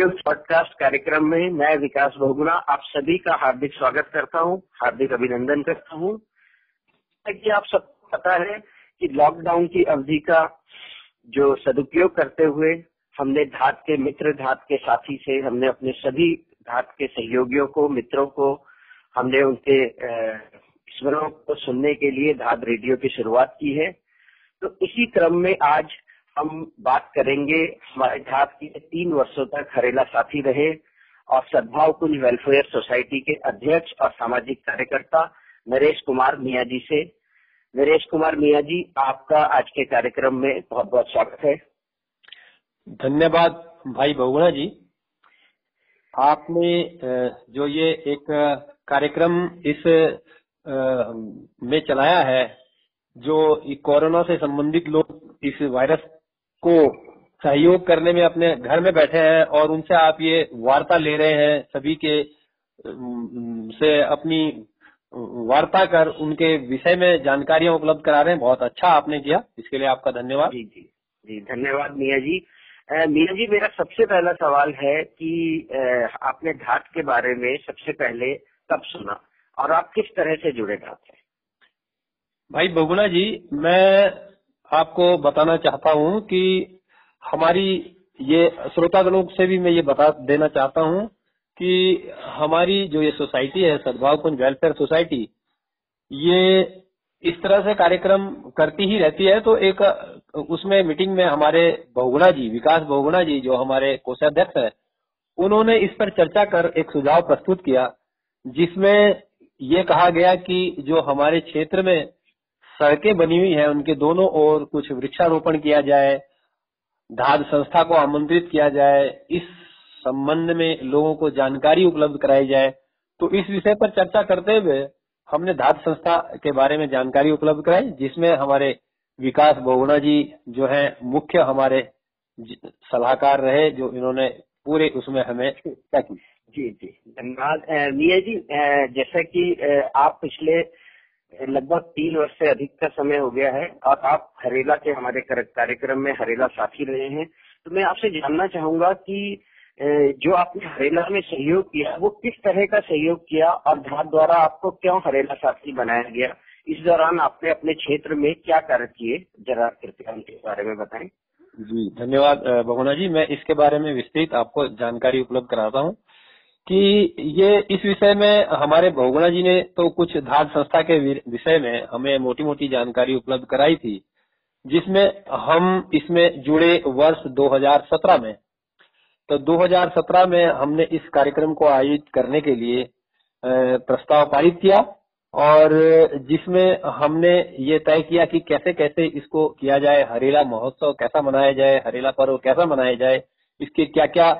Radio podcast कार्यक्रम में मैं विकास बहुगुणा आप सभी का हार्दिक स्वागत करता हूँ, हार्दिक अभिनंदन करता हूँ। कि आप सबको पता है कि लॉकडाउन की अवधि का जो सदुपयोग करते हुए हमने धात के मित्र धात के साथी से हमने अपने सभी धात के सहयोगियों को मित्रों को हमने उनके स्मरणों को सुनने के लिए धात रेडियो की शुरुआत की है तो इसी क्रम में आज हम बात करेंगे, हमारे झाप के तीन वर्षों तक हरेला साथी रहे और सद्भाव कुंज वेलफेयर सोसाइटी के अध्यक्ष और सामाजिक कार्यकर्ता नरेश कुमार मिया जी से। नरेश कुमार मिया जी, आपका आज के कार्यक्रम में बहुत बहुत स्वागत है। धन्यवाद भाई बहुगुणा जी। आपने जो ये एक कार्यक्रम इस में चलाया है, जो कोरोना से संबंधित लोग इस वायरस को सहयोग करने में अपने घर में बैठे हैं और उनसे आप ये वार्ता ले रहे हैं सभी के से अपनी वार्ता कर उनके विषय में जानकारियाँ उपलब्ध करा रहे हैं। बहुत अच्छा आपने किया इसके लिए आपका धन्यवाद। जी जी जी धन्यवाद मिया जी। मिया जी मेरा सबसे पहला सवाल है कि आपने घाट के बारे में सबसे पहले कब सुना और आप किस तरह से जुड़े घाट से? भाई बगुना जी मैं आपको बताना चाहता हूँ कि हमारी ये श्रोतागणों से भी मैं ये बता देना चाहता हूँ कि हमारी जो ये सोसाइटी है सद्भाव कुंज वेलफेयर सोसाइटी, ये इस तरह से कार्यक्रम करती ही रहती है। तो एक, उसमें मीटिंग में हमारे बहुगुणा जी, विकास बहुगुणा जी, जो हमारे कोषाध्यक्ष है, उन्होंने इस पर चर्चा कर एक सुझाव प्रस्तुत किया, जिसमें ये कहा गया कि जो हमारे क्षेत्र में सड़कें बनी हुई है, उनके दोनों ओर कुछ वृक्षारोपण किया जाए धाद संस्था को आमंत्रित किया जाए, इस संबंध में लोगों को जानकारी उपलब्ध कराई जाए। तो इस विषय पर चर्चा करते हुए हमने धात संस्था के बारे में जानकारी उपलब्ध कराई, जिसमें हमारे विकास बहुगुणा जी जो है, मुख्य हमारे सलाहकार रहे, जो इन्होंने पूरे उसमें हमें जी जी धन्यवाद। मिया जी जैसा कि आप पिछले लगभग तीन वर्ष से अधिक का समय हो गया है। और आप हरेला के हमारे कार्यक्रम में हरेला साथी रहे हैं। तो मैं आपसे जानना चाहूँगा कि जो आपने हरेला में सहयोग किया, वो किस तरह का सहयोग किया और धार द्वारा आपको क्यों हरेला साथी बनाया गया? इस दौरान आपने अपने क्षेत्र में क्या कार्य किए? जरा कृपया उनके बारे में बताएँ। जी, धन्यवाद। भगोना जी, मैं इसके बारे में विस्तृत आपको जानकारी उपलब्ध कराता हूँ। कि ये इस विषय में हमारे बहुगुणा जी ने तो कुछ धार संस्था के विषय में हमें मोटी मोटी जानकारी उपलब्ध कराई थी, जिसमें हम इसमें जुड़े वर्ष 2017 में। तो 2017 में हमने इस कार्यक्रम को आयोजित करने के लिए प्रस्ताव पारित किया और जिसमें हमने ये तय किया कि कैसे कैसे इसको किया जाए, हरेला महोत्सव कैसा मनाया जाए, हरेला पर्व कैसा मनाया जाए, इसके क्या क्या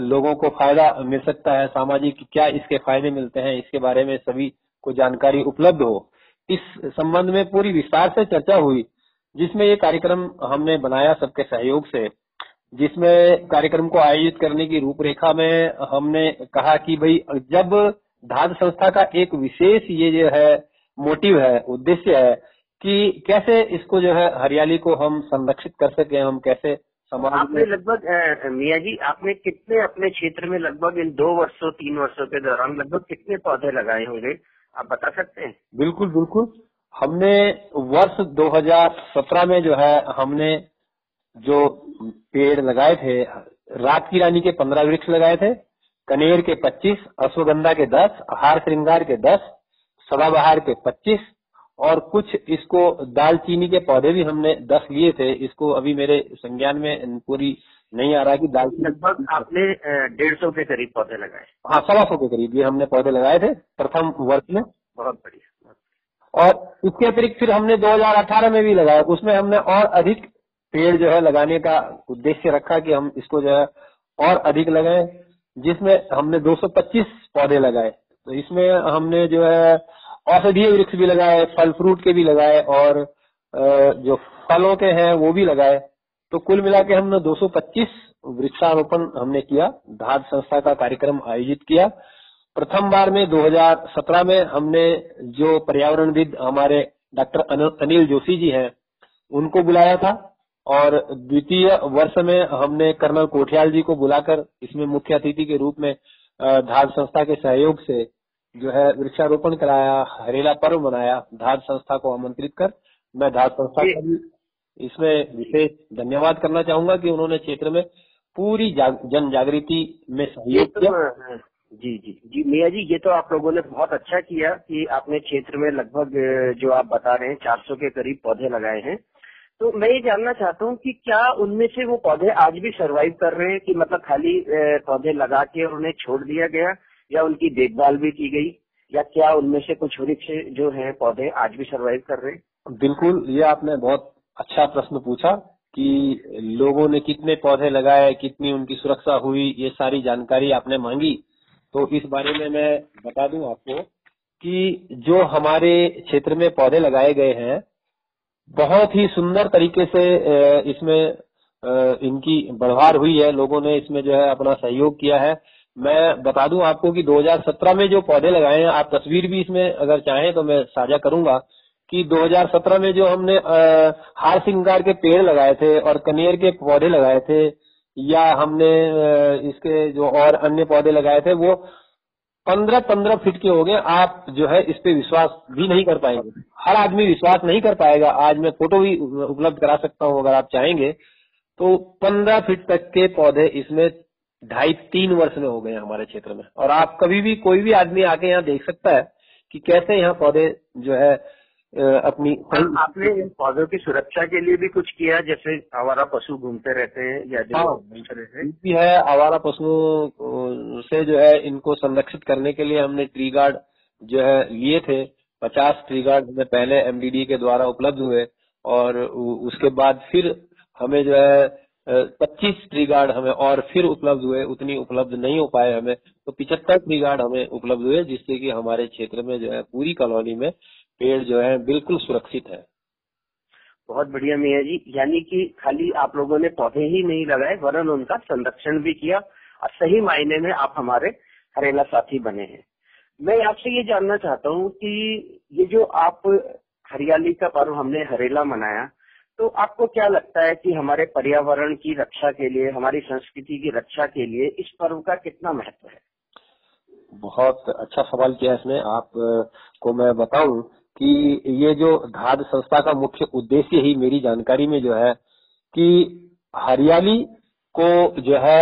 लोगों को फ़ायदा मिल सकता है, सामाजिक क्या इसके फ़ायदे मिलते हैं, इसके बारे में सभी को जानकारी उपलब्ध हो। इस संबंध में पूरी विस्तार से चर्चा हुई, जिसमें ये कार्यक्रम हमने बनाया सबके सहयोग से। जिसमें कार्यक्रम को आयोजित करने की रूपरेखा में हमने कहा कि भाई, जब धाद संस्था का एक विशेष ये जो है, मोटिव है, उद्देश्य है कि कैसे इसको जो है, हरियाली को हम संरक्षित कर सके, हम कैसे समाज आपने लगभग मिया जी आपने कितने अपने क्षेत्र में लगभग इन दो वर्षों तीन वर्षों के दौरान लगभग कितने पौधे लगाए होंगे? आप बता सकते हैं? बिल्कुल बिल्कुल। हमने वर्ष 2017 में जो है हमने जो पेड़ लगाए थे रात की रानी के 15 वृक्ष लगाए थे कनेर के 25 अश्वगंधा के 10 हार श्रृंगार के 10 सदाबहार के 25 और कुछ इसको दालचीनी के पौधे भी हमने दस लिए थे। इसको अभी मेरे संज्ञान में पूरी नहीं आ रहा कि दालचीनी लगभग आपने डेढ़ सौ के करीब पौधे लगाए। हाँ सवा सौ के करीब ये हमने पौधे लगाए थे प्रथम वर्ष में। बहुत बढ़िया। और इसके अतिरिक्त फिर हमने 2018 में भी लगाया। उसमें हमने और अधिक पेड़ जो है लगाने का उद्देश्य रखा कि हम इसको जो है और अधिक लगाए जिसमें हमने 225 पौधे लगाए। तो इसमें हमने जो है औषधीय वृक्ष भी लगाए, फल फ्रूट के भी लगाए और जो फलों के हैं वो भी लगाए। तो कुल मिला के हमने 225 वृक्षारोपण हमने किया धाद संस्था का कार्यक्रम आयोजित किया। प्रथम बार में 2017 में हमने जो पर्यावरणविद हमारे डॉक्टर अनिल जोशी जी हैं, उनको बुलाया था और द्वितीय वर्ष में हमने कर्नल कोठियाल जी को बुलाकर इसमें मुख्य अतिथि के रूप में धार संस्था के सहयोग से जो है वृक्षारोपण कराया हरेला पर्व मनाया धार संस्था को आमंत्रित कर मैं धार संस्था का भी इसमें विशेष धन्यवाद करना चाहूँगा कि उन्होंने क्षेत्र में पूरी जन जागृति में सहयोग तो किया। जी जी। जी मिया जी ये तो आप लोगों ने बहुत अच्छा किया कि आपने क्षेत्र में लगभग जो आप बता रहे हैं 400 के करीब पौधे लगाए हैं। तो मैं ये जानना चाहता हूँ कि क्या उनमें से वो पौधे आज भी सरवाइव कर रहे हैं कि मतलब खाली पौधे लगा के उन्हें छोड़ दिया गया? या उनकी देखभाल भी की गई, या क्या उनमें से कुछ वृक्ष जो है, पौधे आज भी सरवाइव कर रहे बिल्कुल, ये आपने बहुत अच्छा प्रश्न पूछा कि लोगों ने कितने पौधे लगाए, कितनी उनकी सुरक्षा हुई, ये सारी जानकारी आपने मांगी। तो इस बारे में मैं बता दूँ आपको कि जो हमारे क्षेत्र में पौधे लगाए गए हैं, बहुत ही सुंदर तरीके से इसमें इनकी बढ़वार हुई है। लोगों ने इसमें जो है अपना सहयोग किया है। मैं बता दूँ आपको कि 2017 में जो पौधे लगाए हैं, आप तस्वीर भी इसमें अगर चाहें तो मैं साझा करूँगा कि 2017 में जो हमने हार सिंगार के पेड़ लगाए थे और कनेर के पौधे लगाए थे, या हमने इसके जो और अन्य पौधे लगाए थे, वो पंद्रह पंद्रह फीट के हो गए, आप जो है इस पे विश्वास भी नहीं कर पाएँगे। हर आदमी विश्वास नहीं कर पाएगा। आज मैं फ़ोटो भी उपलब्ध करा सकता हूँ अगर आप चाहेंगे। तो पंद्रह फीट तक के पौधे इसमें ढाई तीन वर्ष में हो गए हमारे क्षेत्र में। और आप कभी भी कोई भी आदमी आके यहाँ देख सकता है कि कैसे यहाँ पौधे जो है अपनी आपने इन पौधों की सुरक्षा के लिए भी कुछ किया? जैसे आवारा पशु घूमते रहते हैं या जो हाँ, भी है आवारा पशुओं से जो है इनको संरक्षित करने के लिए हमने ट्री गार्ड जो है लिए थे। पचास ट्री गार्ड हमें पहले एमडीडी के द्वारा उपलब्ध हुए और उसके बाद फिर हमें जो है पच्चीस ट्री गार्ड हमें और फिर उपलब्ध हुए, उतनी उपलब्ध नहीं हो पाए हमें तो पिछहत्तर ट्री गार्ड हमें उपलब्ध हुए, जिससे कि हमारे क्षेत्र में जो है, पूरी कॉलोनी में पेड़ जो है, बिल्कुल सुरक्षित है। बहुत बढ़िया मिया जी। यानी कि खाली आप लोगों ने पौधे ही नहीं लगाए, वरन उनका संरक्षण भी किया और सही मायने में आप हमारे हरेला साथी बने हैं। मैं आपसे ये जानना चाहता हूँ कि ये जो आप हरियाली का पर्व हमने हरेला मनाया तो आपको क्या लगता है कि हमारे पर्यावरण की रक्षा के लिए, हमारी संस्कृति की रक्षा के लिए इस पर्व का कितना महत्व है? बहुत अच्छा सवाल किया इसमें। आप को मैं बताऊँ कि ये जो धाद संस्था का मुख्य उद्देश्य ही मेरी जानकारी में जो है कि हरियाली को जो है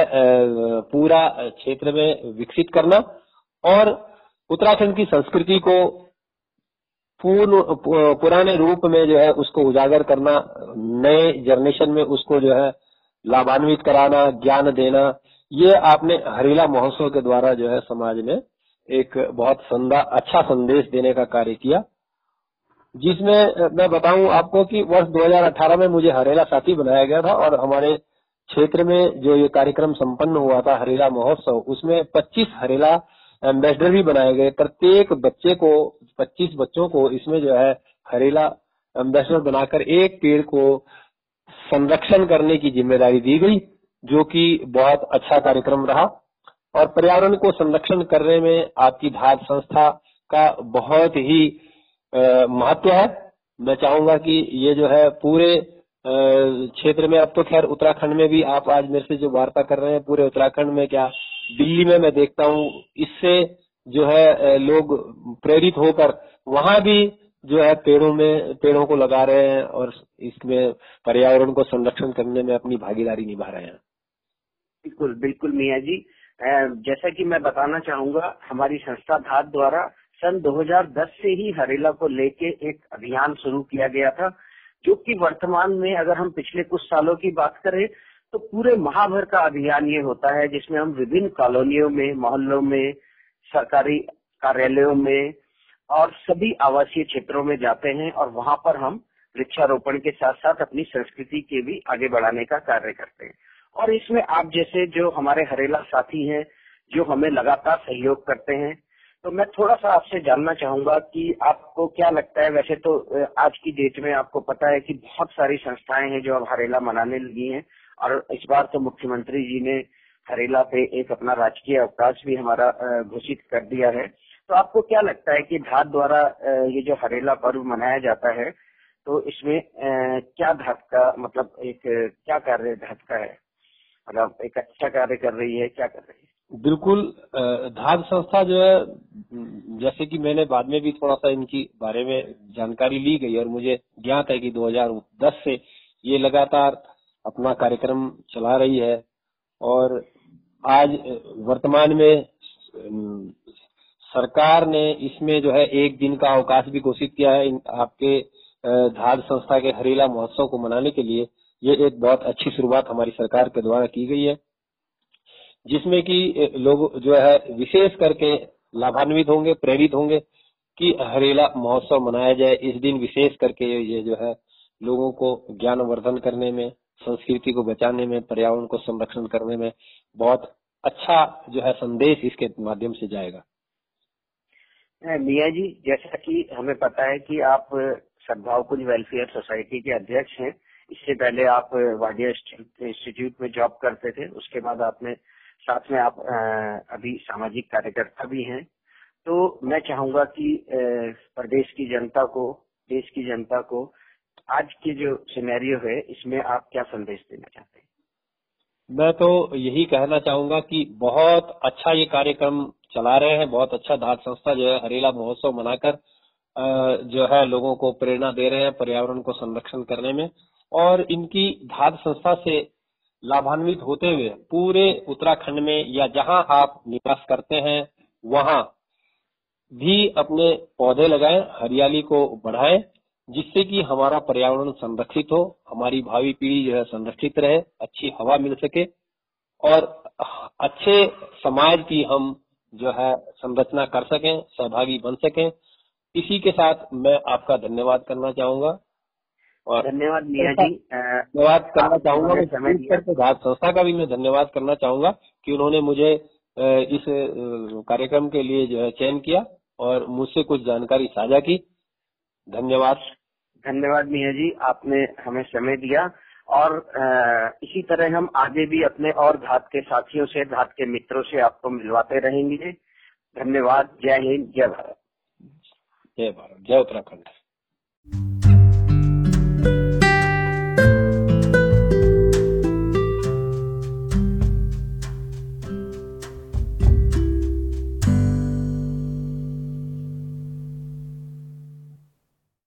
पूरा क्षेत्र में विकसित करना और उत्तराखंड की संस्कृति को पूर्ण पुराने रूप में जो है उसको उजागर करना, नए जनरेशन में उसको जो है लाभान्वित कराना, ज्ञान देना, ये आपने हरीला महोत्सव के द्वारा जो है समाज में एक बहुत संदा अच्छा संदेश देने का कार्य किया। जिसमें मैं बताऊँ आपको कि वर्ष 2018 में मुझे हरेला साथी बनाया गया था और हमारे क्षेत्र में जो ये कार्यक्रम संपन्न हुआ था, हरेला महोत्सव, उसमें 25 हरेला एम्बेसडर भी बनाए गए। प्रत्येक बच्चे को 25 बच्चों को इसमें जो है हरेला एम्बेसडर बनाकर एक पेड़ को संरक्षण करने की ज़िम्मेदारी दी गई, जो कि बहुत अच्छा कार्यक्रम रहा। और पर्यावरण को संरक्षण करने में आपकी धार संस्था का बहुत ही महत्व है। मैं चाहूँगा कि ये जो है पूरे क्षेत्र में, अब तो खैर उत्तराखंड में भी आप आज मेरे से जो वार्ता कर रहे हैं, पूरे उत्तराखंड में क्या दिल्ली में मैं देखता हूँ, इससे जो है लोग प्रेरित होकर वहाँ भी जो है पेड़ों में, पेड़ों को लगा रहे हैं और इसमें पर्यावरण को संरक्षण करने में अपनी भागीदारी निभा रहे हैं। बिल्कुल बिल्कुल मिया जी। जैसा कि मैं बताना चाहूँगा, हमारी संस्था धात द्वारा सन 2010 से ही हरेला को लेके एक अभियान शुरू किया गया था, जो कि वर्तमान में अगर हम पिछले कुछ सालों की बात करें तो पूरे महाभर का अभियान ये होता है, जिसमें हम विभिन्न कॉलोनियों में, मोहल्लों में सरकारी कार्यालयों में और सभी आवासीय क्षेत्रों में जाते हैं और वहाँ पर हम वृक्षारोपण के साथ साथ अपनी संस्कृति के भी आगे बढ़ाने का कार्य करते हैं। और इसमें आप जैसे जो हमारे हरेला साथी हैं, जो हमें लगातार सहयोग करते हैं तो मैं थोड़ा सा आपसे जानना चाहूँगा कि आपको क्या लगता है? वैसे तो आज की डेट में आपको पता है कि बहुत सारी संस्थाएँ हैं जो अब हरेला मनाने लगी हैं और इस बार तो मुख्यमंत्री जी ने हरेला पे एक अपना राजकीय अवकाश भी हमारा घोषित कर दिया है। तो आपको क्या लगता है कि धार द्वारा ये जो हरेला पर्व मनाया जाता है तो इसमें क्या धात का मतलब एक, क्या कार्य धात का है? मतलब एक अच्छा कार्य कर रही है, क्या कर रही है? बिल्कुल धाद संस्था जो है, जैसे कि मैंने बाद में भी थोड़ा सा इनकी बारे में जानकारी ली गई और मुझे ज्ञात है कि 2010 से ये लगातार अपना कार्यक्रम चला रही है और आज वर्तमान में सरकार ने इसमें जो है एक दिन का अवकाश भी घोषित किया है आपके धाद संस्था के हरीला महोत्सव को मनाने के लिए। ये एक बहुत अच्छी शुरुआत हमारी सरकार के द्वारा की गई है, जिसमें कि लोग जो है विशेष करके लाभान्वित होंगे, प्रेरित होंगे कि हरेला महोत्सव मनाया जाए। इस दिन विशेष करके ये जो है लोगों को ज्ञानवर्धन करने में संस्कृति को बचाने में, पर्यावरण को संरक्षण करने में बहुत अच्छा जो है संदेश इसके माध्यम से जाएगा। मिया जी, जैसा कि हमें पता है कि आप सद्भाव कुंज वेलफेयर सोसाइटी के अध्यक्ष हैं। इससे पहले आप वाडिया इंस्टीट्यूट में जॉब करते थे, उसके बाद आपने साथ में आप अभी सामाजिक कार्यकर्ता भी हैं। तो मैं चाहूँगा कि प्रदेश की जनता को, देश की जनता को आज की जो सिनेरियो है, इसमें आप क्या संदेश देना चाहते हैं? मैं तो यही कहना चाहूँगा कि बहुत अच्छा ये कार्यक्रम चला रहे हैं, बहुत अच्छा धात संस्था जो है, हरेला महोत्सव मनाकर जो है लोगों को प्रेरणा दे रहे हैं पर्यावरण को संरक्षण करने में। और इनकी धात संस्था से लाभान्वित होते हुए पूरे उत्तराखंड में या जहाँ आप निवास करते हैं, वहाँ भी अपने पौधे लगाएँ, हरियाली को बढ़ाएँ। जिससे कि हमारा पर्यावरण संरक्षित हो हमारी भावी पीढ़ी जो है संरक्षित रहे अच्छी हवा मिल सके और अच्छे समाज की हम जो है संरचना कर सकें सहभागी बन सकें। इसी के साथ मैं आपका धन्यवाद करना चाहूँगा। और धन्यवाद मिया जी। धन्यवाद करना चाहूँगा। संस्था का भी मैं धन्यवाद करना चाहूँगा कि उन्होंने मुझे इस कार्यक्रम के लिए जो है चयन किया और मुझसे कुछ जानकारी साझा की। धन्यवाद। धन्यवाद मिया जी, आपने हमें समय दिया। और इसी तरह हम आगे भी अपने और घात के साथियों से, घात के मित्रों से आपको मिलवाते रहेंगे। धन्यवाद। जय हिंद, जय भारत। जय भारत। जय उत्तराखंड।